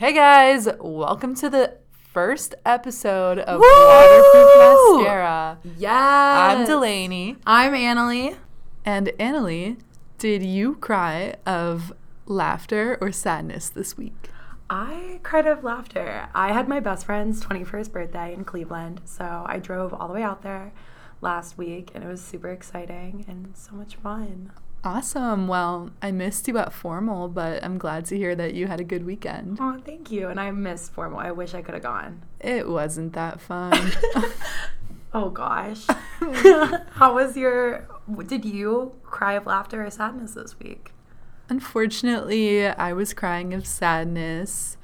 Hey guys, welcome to the first episode of Waterproof Mascara. Yeah. I'm Delaney. I'm Anily. And Anily, did you cry of laughter or sadness this week? I cried of laughter. I had my best friend's 21st birthday in Cleveland, so I drove all the way out there last week and it was super exciting and so much fun. Awesome. Well, I missed you at formal, but I'm glad to hear that you had a good weekend. Oh, thank you. And I missed formal. I wish I could have gone. It wasn't that fun. oh gosh. How was your did you cry of laughter or sadness this week? Unfortunately, I was crying of sadness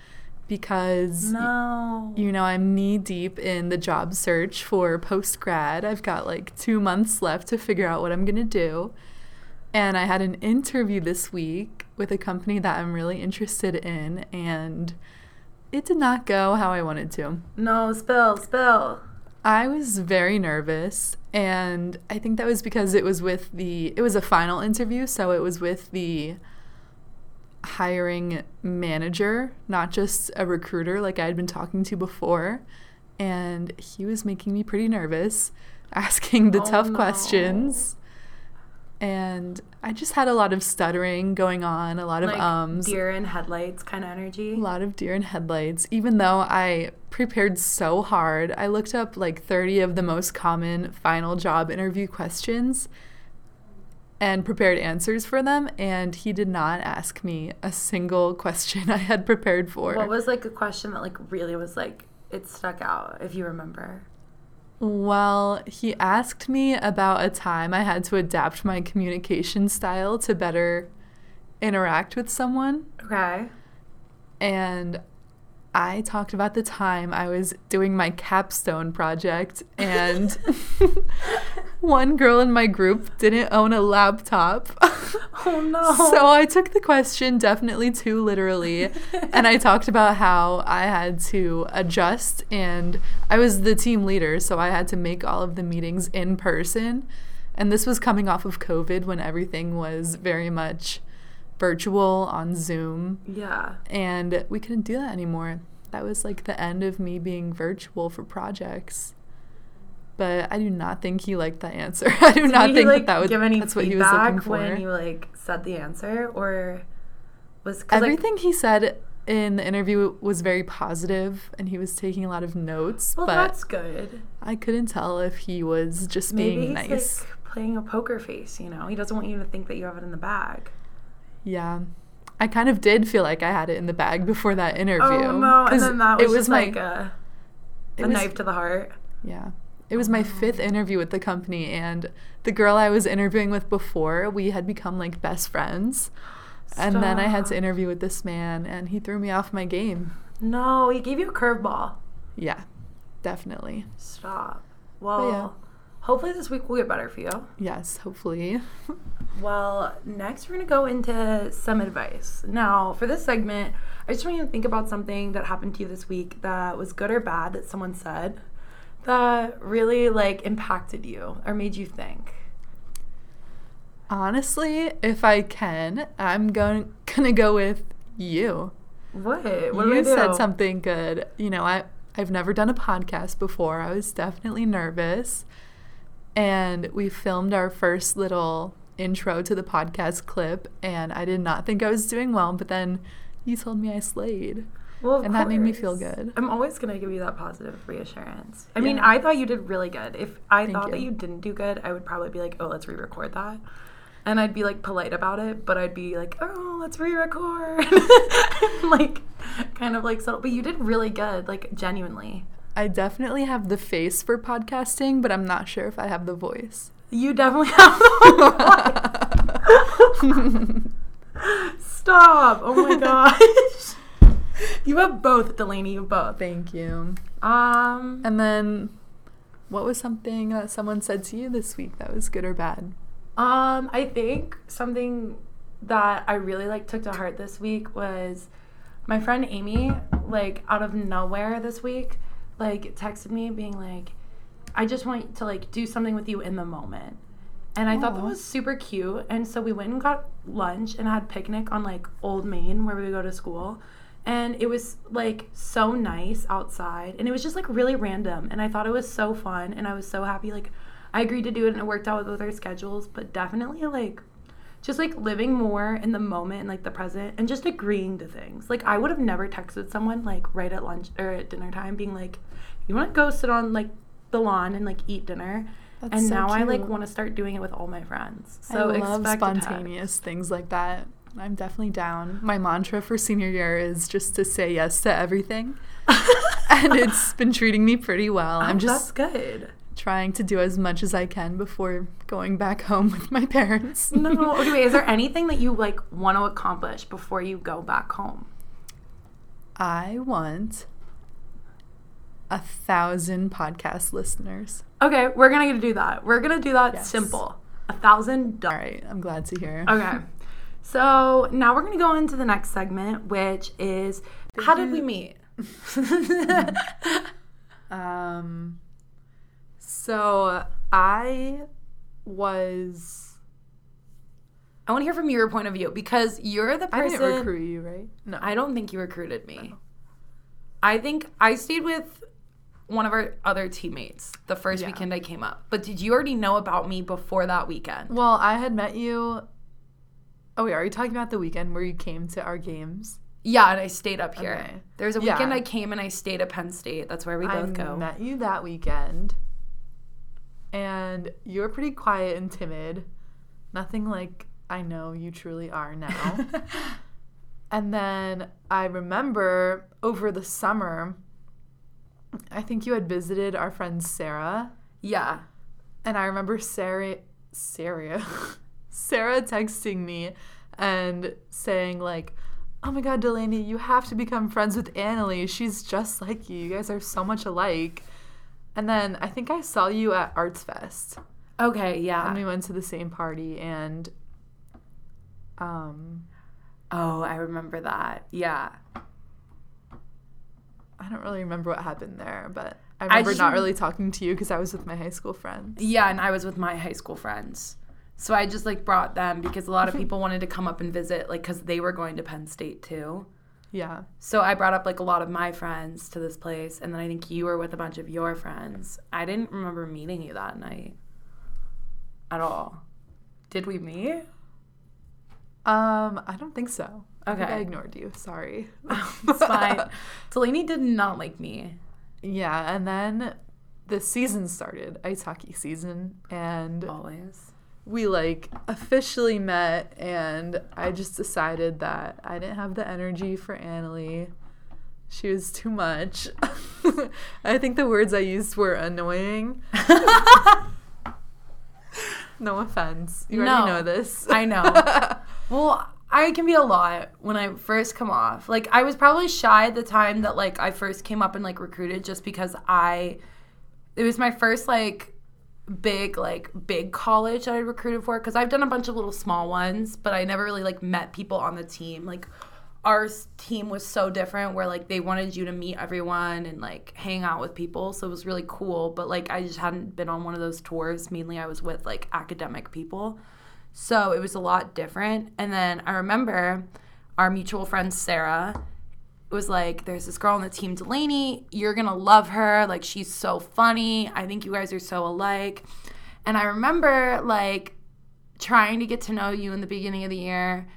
because no. you know, I'm knee deep in the job search for post grad. I've got like 2 months left to figure out what I'm going to do. And I had an interview this week with a company that I'm really interested in, and it did not go how I wanted to. No, spill, spill. I was very nervous, and I think that was because it was with the, it was a final interview, so it was with the hiring manager, not just a recruiter like I had been talking to before. And he was making me pretty nervous, asking the oh, tough no. questions and I just had a lot of stuttering going on, a lot of like ums, deer in headlights kind of energy. A lot of deer in headlights. Even though I prepared so hard, I looked up like 30 of the most common final job interview questions and prepared answers for them, and he did not ask me a single question I had prepared for. What was like a question that like really was like it stuck out if you remember? Well, he asked me about a time I had to adapt my communication style to better interact with someone. Okay. And I talked about the time I was doing my capstone project and one girl in my group didn't own a laptop. Oh no. So I took the question definitely too literally and I talked about how I had to adjust and I was the team leader so I had to make all of the meetings in person and this was coming off of COVID when everything was very much virtual on Zoom. Yeah. And we couldn't do that anymore. That was like the end of me being virtual for projects. But I do not think he liked that answer. I do Did not he, think like, that that was give any that's what he was looking for. when you like said the answer or was Everything like, he said in the interview was very positive and he was taking a lot of notes, well, but that's good. I couldn't tell if he was just Maybe being he's nice. like playing a poker face, you know. He doesn't want you to think that you have it in the bag. Yeah. I kind of did feel like I had it in the bag before that oh, interview. Oh no! And then that was, it was my like a, a was- knife to the heart. Yeah. It was my fifth interview with the company, and the girl I was interviewing with before, we had become like best friends. Stop. And then I had to interview with this man, and he threw me off my game. No, he gave you a curveball. Yeah, definitely. Stop. Well, yeah. hopefully this week will get better for you. Yes, hopefully. Well, next we're going to go into some advice. Now, for this segment, I just want you to think about something that happened to you this week that was good or bad that someone said that really like impacted you or made you think. Honestly, if I can, I'm going gonna go with you. What? What you said something good. You know, I I've never done a podcast before. I was definitely nervous. And we filmed our first little intro to the podcast clip and I did not think I was doing well, but then you told me I slayed. Well, of and that made me feel good. I'm always going to give you that positive reassurance. I mean, I thought you did really good. If I Thank thought that you. you didn't do good, I would probably be like, oh, let's re record that. And I'd be like polite about it, but I'd be like, oh, let's re record. like, kind of like subtle. But you did really good, like, genuinely. I definitely have the face for podcasting, but I'm not sure if I have the voice. You definitely have the voice. Stop. Oh my gosh. You have both, Delaney. You have both. Thank you. Um, And then what was something that someone said to you this week that was good or bad? Um, I think something that I really like took to heart this week was my friend Amy, like out of nowhere this week, like texted me being like, I just want to like do something with you in the moment. And I thought that was super cute. And so we went and got lunch and had picnic on like Old Main where we go to school. And it was like so nice outside. And it was just like really random. And i thought it was so fun. And i was so happy. Like i agreed to do it and it worked out with both our schedules. But definitely like just like living more in the moment and like the present and just agreeing to things. Like i would have never texted someone like right at lunch or at dinner time being like you want to go sit on like the lawn and like eat dinner? That's and so now i like want to start doing it with all my friends. So I love expect a text. spontaneous things like that. I'm definitely down. My mantra for senior year is just to say yes to everything. and it's been treating me pretty well. I'm Oh, just that's good trying to do as much as I can before going back home with my parents. No. Okay, wait. Is there anything that you like want to accomplish before you go back home? I want a thousand podcast listeners. Okay, we're gonna do that. We're gonna do that Yes. simple. A thousand All dollars. right, I'm glad to hear. Okay. So now we're gonna go into the next segment, which is how did we meet? Um, so I was. I want to hear from your point of view because you're the person. I didn't recruit you, right? No. I don't think you recruited me. I think I stayed with one of our other teammates the first Yeah. weekend I came up. But did you already know about me before that weekend? Well, I had met you. Oh, wait, are you talking about the weekend where you came to our games? Yeah, and I stayed up here. Okay. There was a Yeah. weekend I came and I stayed at Penn State. That's where we both I go. met you that weekend, and you were pretty quiet and timid. Nothing like I know you truly are now. and then I remember over the summer, I think you had visited our friend Sarah. yeah. And I remember Sarah, Sarah, Sarah texting me and saying like, "Oh my God, Delaney, you have to become friends with Anily. She's just like you. You guys are so much alike." And then I think I saw you at Arts Fest, Okay, yeah. and we went to the same party. And um, oh, I remember that. Yeah. I don't really remember what happened there, but I remember just not really talking to you because I was with my high school friends. Yeah, and I was with my high school friends. So I just like brought them because a lot of people wanted to come up and visit like cuz they were going to Penn State too. Yeah. So I brought up like a lot of my friends to this place and then I think you were with a bunch of your friends. I didn't remember meeting you that night at all. Did we meet? Um, I don't think so. I think I ignored you. Sorry. It's fine. Delaney did not like me. Yeah, and then the season started, ice hockey season, and Always. We like officially met and I just decided that I didn't have the energy for Anily. She was too much. I think the words I used were annoying. no offense. You already No. know this. I know. Well, I can be a lot when I first come off. Like I was probably shy at the time that like I first came up and like recruited just because I it was my first like big like big college that I recruited for cuz I've done a bunch of little small ones, but I never really like met people on the team. Like our team was so different where like they wanted you to meet everyone and like hang out with people, so it was really cool, but like I just hadn't been on one of those tours. Mainly I was with like academic people. So it was a lot different. And then I remember our mutual friend Sarah was like, There's this girl on the team, Delaney. You're going to love her. Like, she's so funny. I think you guys are so alike. And I remember like trying to get to know you in the beginning of the year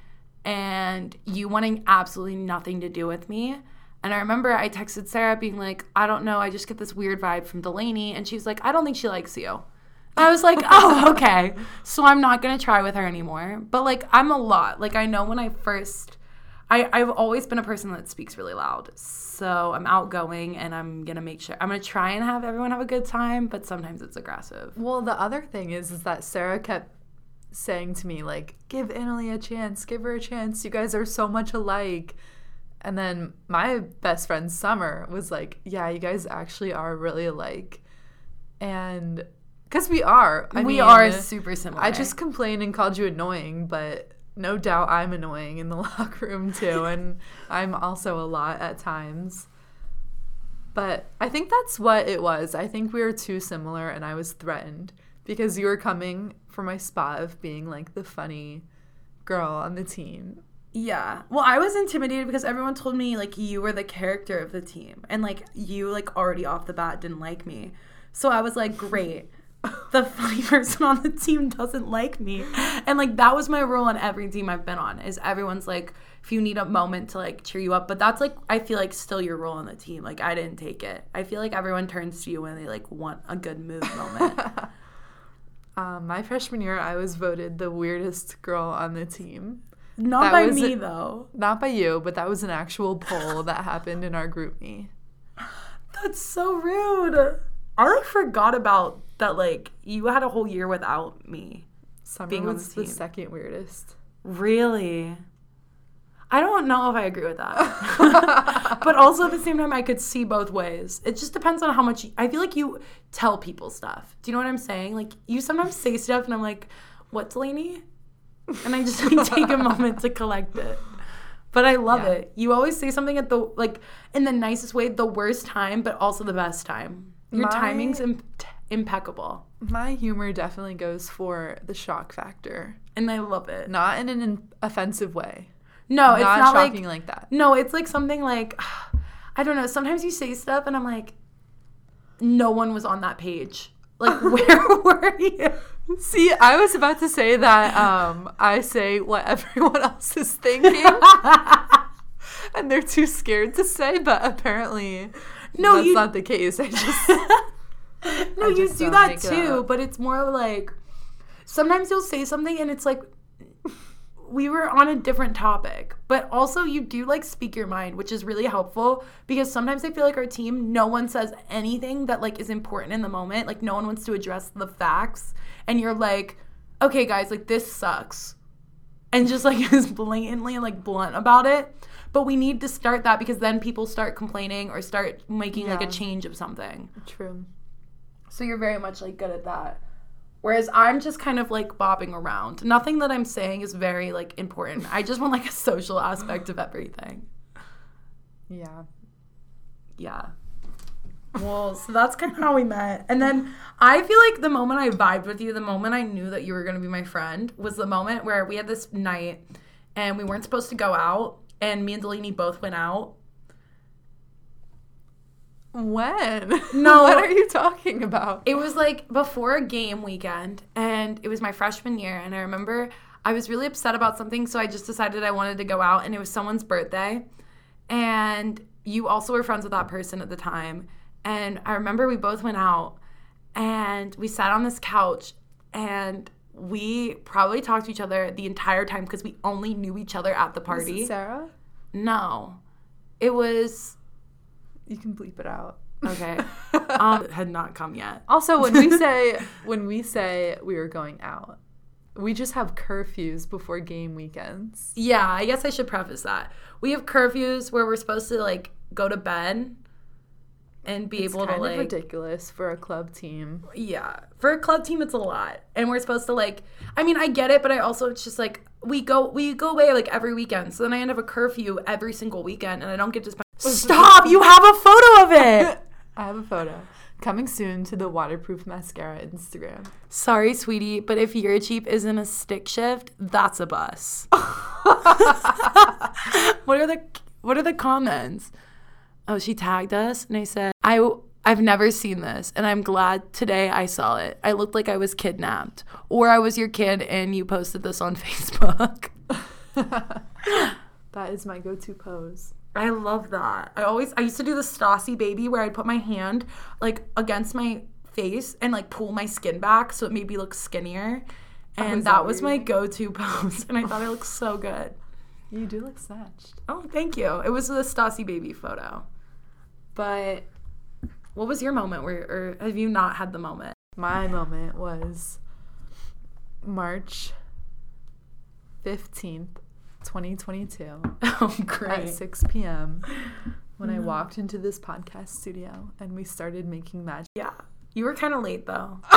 and you wanting absolutely nothing to do with me. And I remember I texted Sarah being like, I don't know, I just get this weird vibe from Delaney. And she was like, I don't think she likes you. I was like, oh, okay. So I'm not going to try with her anymore. But like, I'm a lot. Like, I know when I first, I, I've always been a person that speaks really loud. So I'm outgoing and I'm going to make sure, I'm going to try and have everyone have a good time, but sometimes it's aggressive. Well, the other thing is, is that Sarah kept saying to me, like, give Anily a chance, give her a chance. You guys are so much alike. And then my best friend Summer was like, yeah, you guys actually are really alike. And because we are. I we mean, are super similar. I just complained and called you annoying, but no doubt I'm annoying in the locker room too. and I'm also a lot at times. But I think that's what it was. I think we were too similar and I was threatened because you were coming for my spot of being like the funny girl on the team. Yeah. Well, I was intimidated because everyone told me like you were the character of the team and like you like already off the bat didn't like me. So I was like, great. The funny person on the team doesn't like me. And like that was my rule on every team I've been on is everyone's like if you need a moment to like cheer you up, but that's like I feel like still your role on the team. Like I didn't take it. I feel like everyone turns to you when they like want a good mood moment. Um, my freshman year, I was voted the weirdest girl on the team. Not That by was me though. Not by you, but that was an actual poll that happened in our GroupMe. That's so rude. I like forgot about that. Like you had a whole year without me. Summer Being was the second weirdest. Really? I don't know if I agree with that. but also at the same time, I could see both ways. It just depends on how much you, I feel like you tell people stuff. Do you know what I'm saying? Like you sometimes say stuff, and I'm like, "What, Delaney?" And I just like, take a moment to collect it. But I love Yeah. it. You always say something at the like in the nicest way, the worst time, but also the best time. Your My- timing's Im- impeccable, My humor definitely goes for the shock factor, and I love it. not in an offensive way. No, it's not, not like like, that. No, it's like something like I don't know. Sometimes you say stuff and I'm like, no one was on that page. Like, where were you? See, I was about to say that um, I say what everyone else is thinking, and they're too scared to say, but apparently, No, that's you- not the case. I just no, you do that too, but it's more like sometimes you'll say something and it's like we were on a different topic, but also you do like speak your mind, which is really helpful because sometimes I feel like our team, no one says anything that like is important in the moment. Like no one wants to address the facts, and you're like, okay, guys, like this sucks, and just like is blatantly like blunt about it. But we need to start that because then people start complaining or start making like a change of something. true. So you're very much like good at that. Whereas I'm just kind of like bobbing around. Nothing that I'm saying is very like important. I just want like a social aspect of everything. Yeah. Yeah. Well, so that's kind of how we met. And then I feel like the moment I vibed with you, the moment I knew that you were going to be my friend, was the moment where we had this night and we weren't supposed to go out. And me and Delaney both went out. When? No. what are you talking about? It was like before a game weekend, and it was my freshman year. And I remember I was really upset about something, so I just decided I wanted to go out, and it was someone's birthday. And you also were friends with that person at the time. And I remember we both went out, and we sat on this couch, and we probably talked to each other the entire time because we only knew each other at the party. it Sarah? No, it was You can bleep it out. okay. um, it had not come yet. Also, when we say when we say we were going out, we just have curfews before game weekends. Yeah, I guess I should preface that. We have curfews where we're supposed to like go to bed and be It's able to kind of like ridiculous for a club team. yeah. For a club team it's a lot. And we're supposed to like I mean, I get it, but I also it's just like we go we go away like every weekend. So then I end up a curfew every single weekend and I don't get to spend Stop! You have a photo of it. I have a photo coming soon to the waterproof mascara Instagram. Sorry, sweetie, but if your Jeep isn't a stick shift, that's a bus. what are the what are the comments? Oh, she tagged us and I said, I I've never seen this and I'm glad today I saw it. I looked like I was kidnapped or I was your kid and you posted this on Facebook. That is my go-to pose. I love that. I always I used to do the Stassi baby where I'd put my hand like against my face and like pull my skin back so it made me look skinnier. And is that, that was my go-to pose and I thought I looked so good. You do look snatched. Oh, thank you. It was the Stassi baby photo. But what was your moment where or have you not had the moment? My moment was March 15th, 2022 Oh, great. at 6 p.m. when I walked into this podcast studio and we started making magic. Yeah. You were kind of late though.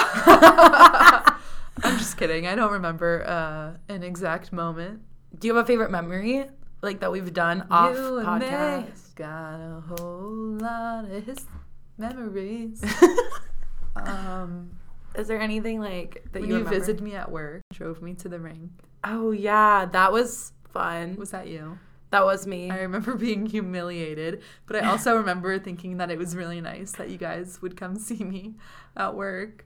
I'm just kidding. I don't remember uh, an exact moment. Do you have a favorite memory like that we've done off you and podcast? me got a whole lot of his memories. um, Is there anything like that you you visited me at work, drove me to the ring. Oh yeah, that was fun. Was that you? That was me. I remember being humiliated, but I also remember thinking that it was really nice that you guys would come see me at work.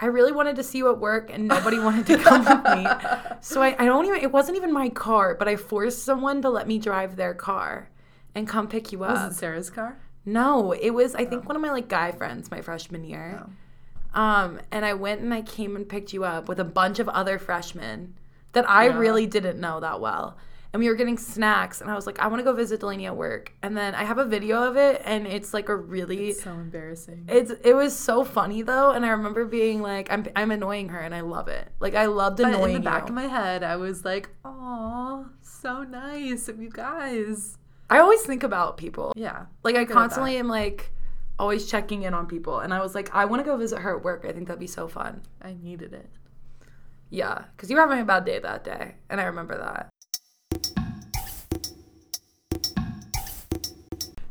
I really wanted to see you at work and nobody wanted to come with me. So I, I don't even, it wasn't even my car, but I forced someone to let me drive their car and come pick you up. Was it Sarah's car? No, it was, I think, one of my like guy friends my freshman year. Oh. Um, and I went and I came and picked you up with a bunch of other freshmen that I Yeah. really didn't know that well. And we were getting snacks, and I was like, I want to go visit Delaney at work. And then I have a video of it, and it's like a really, So embarrassing. it's it was so funny though. And I remember being like, I'm I'm annoying her, and I love it. Like I loved annoying. But in the back you. of my head, I was like, oh, so nice of you guys." I always think about people. Yeah, Like I constantly am like always checking in on people, and I was like, I want to go visit her at work. I think that'd be so fun. I needed it. Yeah, because you were having a bad day that day, and I remember that.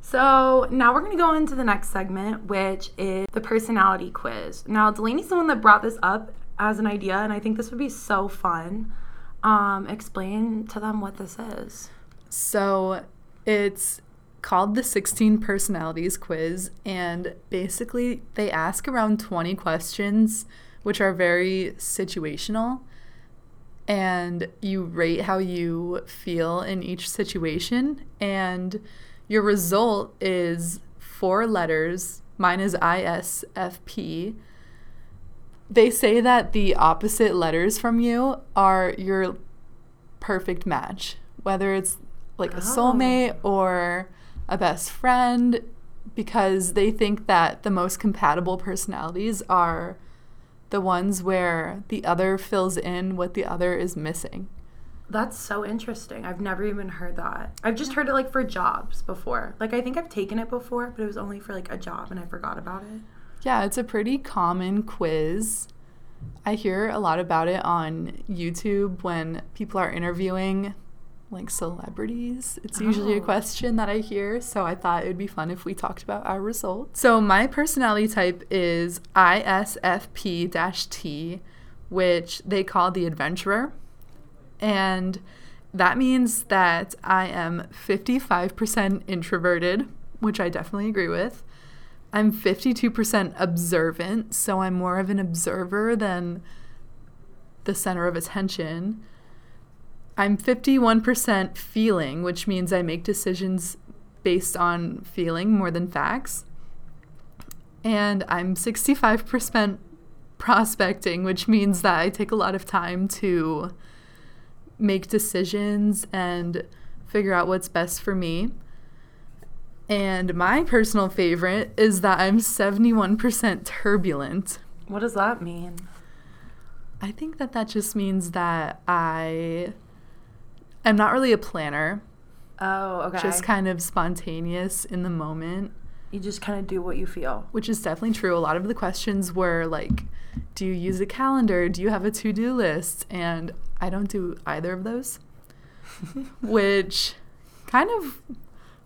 So now we're gonna go into the next segment, which is the personality quiz. Now Delaney's the one that brought this up as an idea, and I think this would be so fun. Um, explain to them what this is. So it's called the 16 Personalities Quiz, and basically they ask around 20 questions, which are very situational. And you rate how you feel in each situation, and your result is four letters. Mine is ISFP. They say that the opposite letters from you are your perfect match, whether it's like a oh. soulmate or a best friend, because they think that the most compatible personalities are the ones where the other fills in what the other is missing. That's so interesting. I've never even heard that. I've just heard it like for jobs before. Like I think I've taken it before, but it was only for like a job and I forgot about it. Yeah, it's a pretty common quiz. I hear a lot about it on YouTube when people are interviewing like celebrities. It's usually a Oh. question that I hear, so I thought it would be fun if we talked about our results. So, my personality type is ISFP T, which they call the adventurer. And that means that I am 55% introverted, which I definitely agree with. I'm 52% observant, so I'm more of an observer than the center of attention. I'm 51% feeling, which means I make decisions based on feeling more than facts. And I'm 65% prospecting, which means that I take a lot of time to make decisions and figure out what's best for me. And my personal favorite is that I'm 71% turbulent. What does that mean? I think that that just means that I am not really a planner, Oh, okay. just kind of spontaneous in the moment, you just kind of do what you feel. which is definitely true. A lot of the questions were like, do you use a calendar? Do you have a to do list? And I don't do either of those, which kind of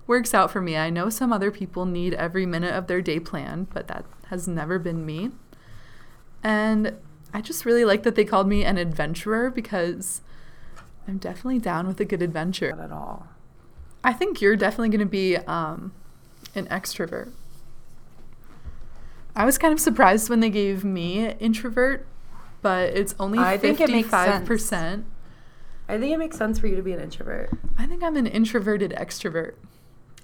works out for me. I know some other people need every minute of their day planned, but that has never been me. And I just really like that they called me an adventurer because I'm definitely down with a good adventure. Not at all. I think you're definitely going to be um, an extrovert. I was kind of surprised when they gave me introvert, but it's only I think it makes 55%. I think it makes sense for you to be an introvert. I think I'm an introverted extrovert,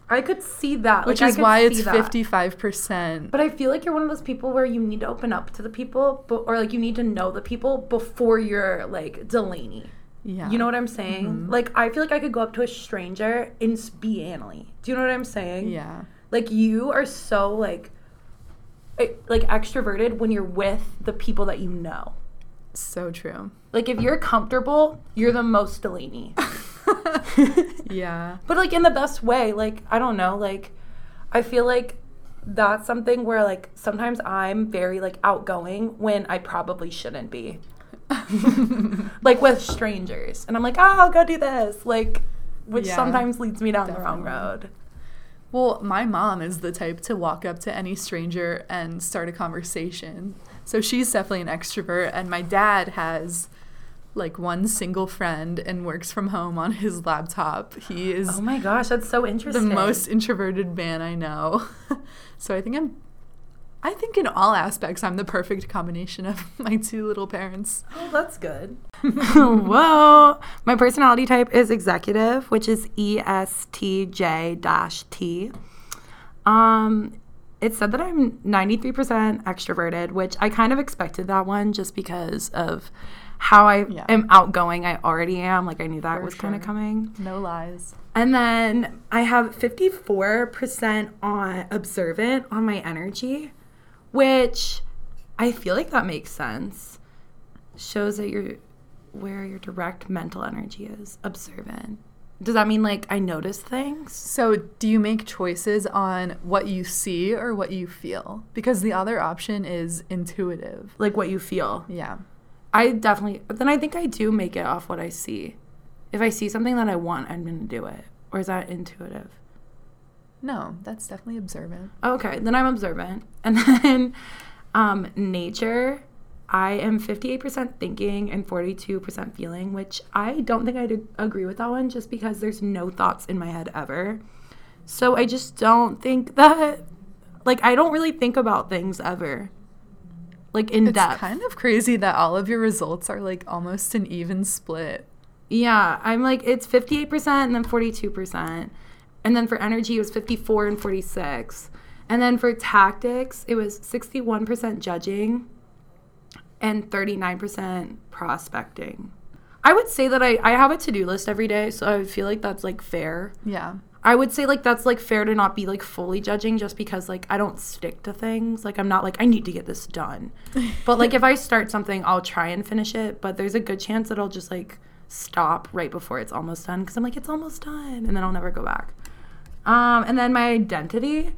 I could see that. which like, is why it's that. 55%. But I feel like you're one of those people where you need to open up to the people, but or like you need to know the people before you're like Delaney. Yeah. You know what I'm saying? Like I feel like I could go up to a stranger and be Anily. Do you know what I'm saying? Yeah. Like you are so like eh, like extroverted when you're with the people that you know. So true. Like if you're comfortable, you're the most Delaney. Yeah. but like in the best way. Like I don't know. Like I feel like that's something where like sometimes I'm very like outgoing when I probably shouldn't be. like with strangers, and I'm like, oh, I'll go do this. Like, which Yeah, sometimes leads me down the wrong road. Well, my mom is the type to walk up to any stranger and start a conversation. So she's definitely an extrovert. And my dad has like one single friend and works from home on his laptop. He is Oh my gosh, that's so interesting. the most introverted man I know. so I think I'm I think in all aspects I'm the perfect combination of my two little parents. Oh, that's good. Whoa. My personality type is executive, which is E ESTJ T. Um, it said that I'm 93% extroverted, which I kind of expected that one just because of how I Yeah. am outgoing. I already am. Like, I knew that For was kind of coming. No lies. And then I have 54% on observant on my energy, which I feel like that makes sense. Shows that you're where your direct mental energy is observant. Does that mean like I notice things? So, do you make choices on what you see or what you feel? Because the other option is intuitive. Like what you feel? Yeah. I definitely, then I think I do make it off what I see. If I see something that I want, I'm going to do it. Or is that intuitive? No, that's definitely observant. Okay, then I'm observant. And then um, nature, I am 58% thinking and 42% feeling, which I don't think I'd agree with that one just because there's no thoughts in my head ever. So I just don't think that, like, I don't really think about things ever, like, in It's depth. It's kind of crazy that all of your results are like almost an even split. Yeah, I'm like it's 58% and then 42%. And then for energy it was 54 and 46. And then for tactics it was 61% judging and 39% prospecting. I would say that I, I have a to-do list every day, so I feel like that's like fair. Yeah. I would say like that's like fair to not be like fully judging just because like I don't stick to things. Like I'm not like I need to get this done. but like if I start something, I'll try and finish it, but there's a good chance that I'll just like stop right before it's almost done cuz I'm like it's almost done and then I'll never go back. Um and then my identity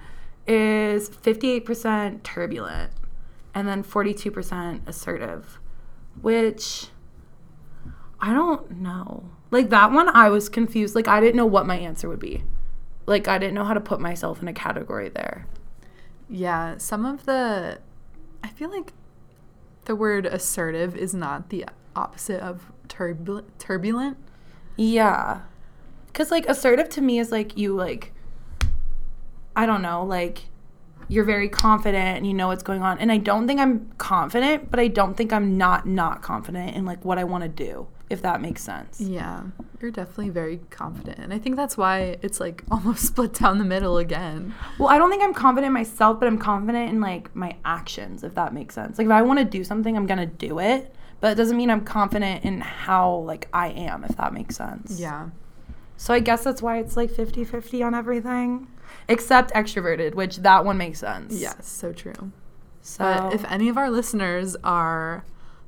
is 58% turbulent and then 42% assertive, which I don't know. Like that one, I was confused. Like I didn't know what my answer would be. Like I didn't know how to put myself in a category there. Yeah. Some of the, I feel like the word assertive is not the opposite of turbulent. Turbulent. Yeah. Cause like assertive to me is like you like I don't know, like you're very confident and you know what's going on. And I don't think I'm confident, but I don't think I'm not not confident in like what I want to do, if that makes sense. Yeah. You're definitely very confident. And I think that's why it's like almost split down the middle again. Well, I don't think I'm confident in myself, but I'm confident in like my actions, if that makes sense. Like if I want to do something, I'm gonna do it. But it doesn't mean I'm confident in how like I am, if that makes sense. Yeah. So I guess that's why it's like 50-50 on everything. Except extroverted, which that one makes sense. Yes. So true. So But if any of our listeners are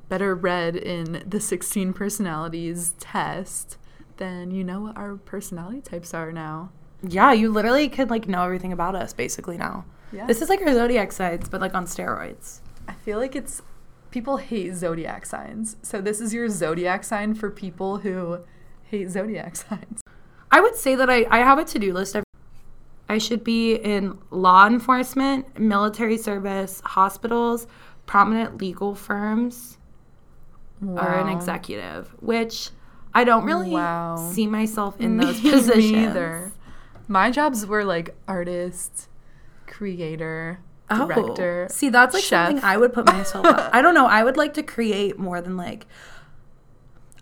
better read in the 16 personalities test, then you know what our personality types are now. yeah, you literally could like know everything about us basically now. Yeah. This is like our zodiac signs, but like on steroids. I feel like it's people hate zodiac signs. So this is your zodiac sign for people who hate zodiac signs. I would say that I, I have a to-do list. I should be in law enforcement, military service, hospitals, prominent legal firms, or an executive, which I don't really Wow. see myself in those positions. Either. My jobs were like artist, creator, Oh, director. see, that's like chef. something I would put myself. up. I don't know. I would like to create more than like.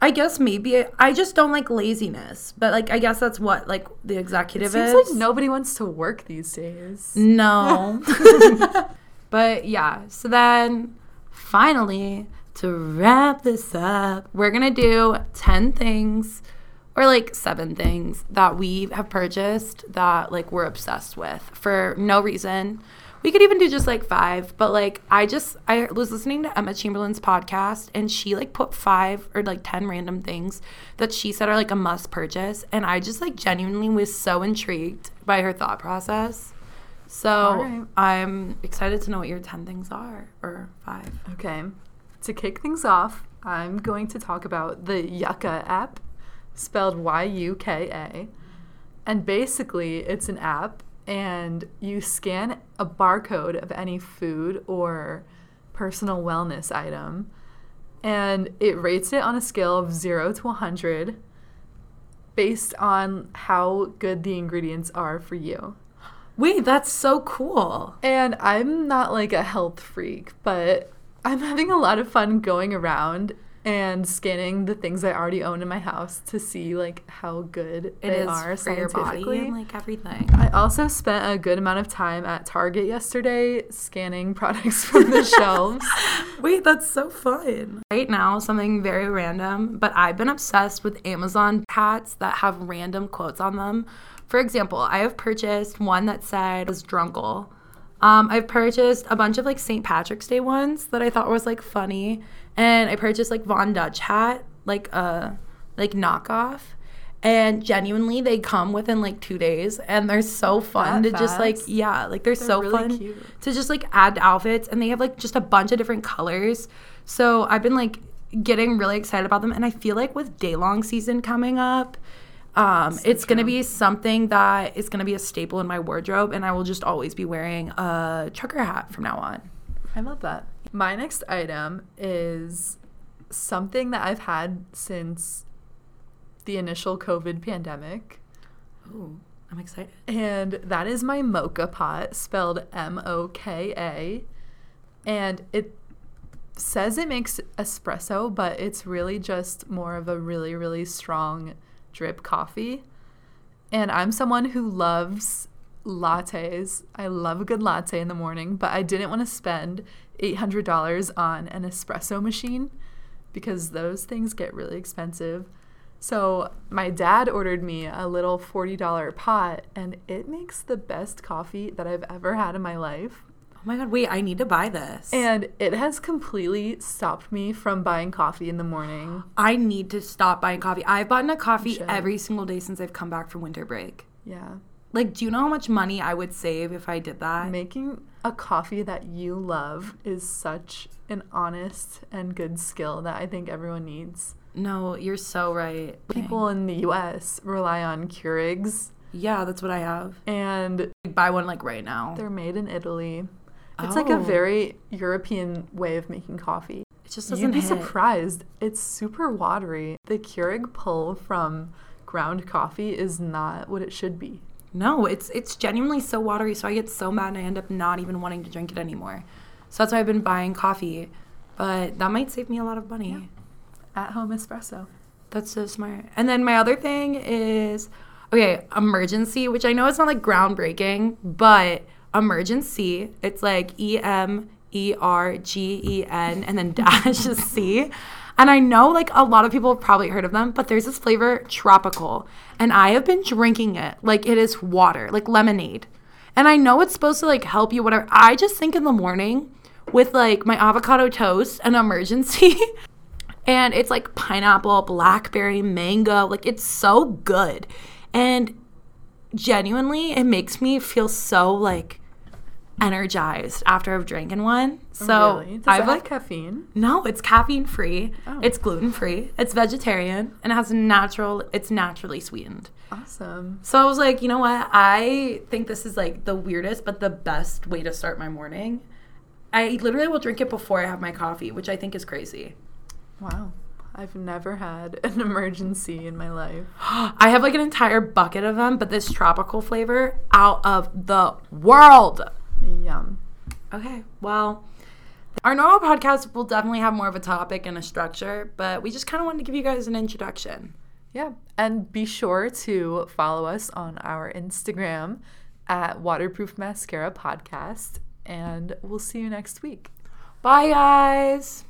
I guess maybe I just don't like laziness, but like I guess that's what like the It executive seems is. like nobody wants to work these days. No. but yeah, so then finally, to wrap this up, we're going to do 10 things or like seven things that we have purchased that like we're obsessed with for no reason. We could even do just like five, but like I just I was listening to Emma Chamberlain's podcast and she like put five or like 10 random things that she said are like a must purchase and I just like genuinely was so intrigued by her thought process. So Alright. I'm excited to know what your 10 things are or five. Okay. To kick things off, I'm going to talk about the Yuka app, spelled Y U K A. And basically, it's an app, and you scan a barcode of any food or personal wellness item, and it rates it on a scale of 0 to 100 based on how good the ingredients are for you. Wait, that's so cool. And I'm not like a health freak, but I'm having a lot of fun going around and scanning the things I already own in my house to see like how good It they is are for your body scientifically. and like everything. I also spent a good amount of time at Target yesterday scanning products from the shelves. Wait, that's so fun. Right now, something very random, but I've been obsessed with Amazon hats that have random quotes on them. For example, I have purchased one that said was drunkle. Um, I've purchased a bunch of like St. Patrick's Day ones that I thought was like funny, and I purchased like Von Dutch hat, like a like knockoff. And genuinely, they come within like two days, and they're so fun That to just like yeah, like they're, They're so really fun cute. to just like add to outfits and they have like just a bunch of different colors so i've been like getting really excited about them and i feel like with day long season coming up um, it's gonna be something that is gonna be a staple in my wardrobe and i will just always be wearing a trucker hat from now on I love that. My next item is something that I've had since the initial COVID pandemic. Ooh, i'm excited And that is my moka pot, spelled M O K A. And it says it makes espresso, but it's really just more of a really, really strong drip coffee. And I'm someone who loves lattes. I love a good latte in the morning, but I didn't want to spend $800 on an espresso machine because those things get really expensive. So my dad ordered me a little $40 pot and it makes the best coffee that I've ever had in my life. Oh my god wait i need to buy this. And it has completely stopped me from buying coffee in the morning. i need to stop buying coffee. I've bought a coffee every single day since i've come back from winter break. Yeah. like do you know how much money i would save if i did that? Making a coffee that you love is such an honest and good skill that I think everyone needs. no you're so right. People in the US rely on Keurigs. Yeah that's what i have. And buy one like right now. They're made in Italy. It's like a Oh. very European way of making coffee. It just You'd doesn't be hit. surprised. It's super watery. The Keurig pull from ground coffee is not what it should be. No, it's it's genuinely so watery. So I get so mad and I end up not even wanting to drink it anymore. So that's why I've been buying coffee. But that might save me a lot of money. At home espresso. That's so smart. And then my other thing is okay, Emergen-C, which I know is not like groundbreaking, but Emergen-C. It's like E M E R G E N and then dash C. And I know like a lot of people have probably heard of them, but there's this flavor tropical. And I have been drinking it like it is water, like lemonade. And I know it's supposed to like help you, whatever. I just think in the morning with like my avocado toast and Emergen-C. and it's like pineapple, blackberry, mango. Like it's so good. And genuinely, it makes me feel so like energized after I've drinking one. Oh, so really? Does I've like caffeine? no, it's caffeine free. Oh. It's gluten free. It's vegetarian and it has natural. It's naturally sweetened. Awesome. So I was like, you know what? I think this is like the weirdest but the best way to start my morning. I literally will drink it before I have my coffee, which I think is crazy. Wow. I've never had an Emergen-C in my life. I have like an entire bucket of them, but this tropical flavor out of the world. Yum. Okay, well, our normal podcast will definitely have more of a topic and a structure, but we just kind of wanted to give you guys an introduction. Yeah. And be sure to follow us on our Instagram at Waterproof Mascara Podcast. And we'll see you next week. Bye, guys.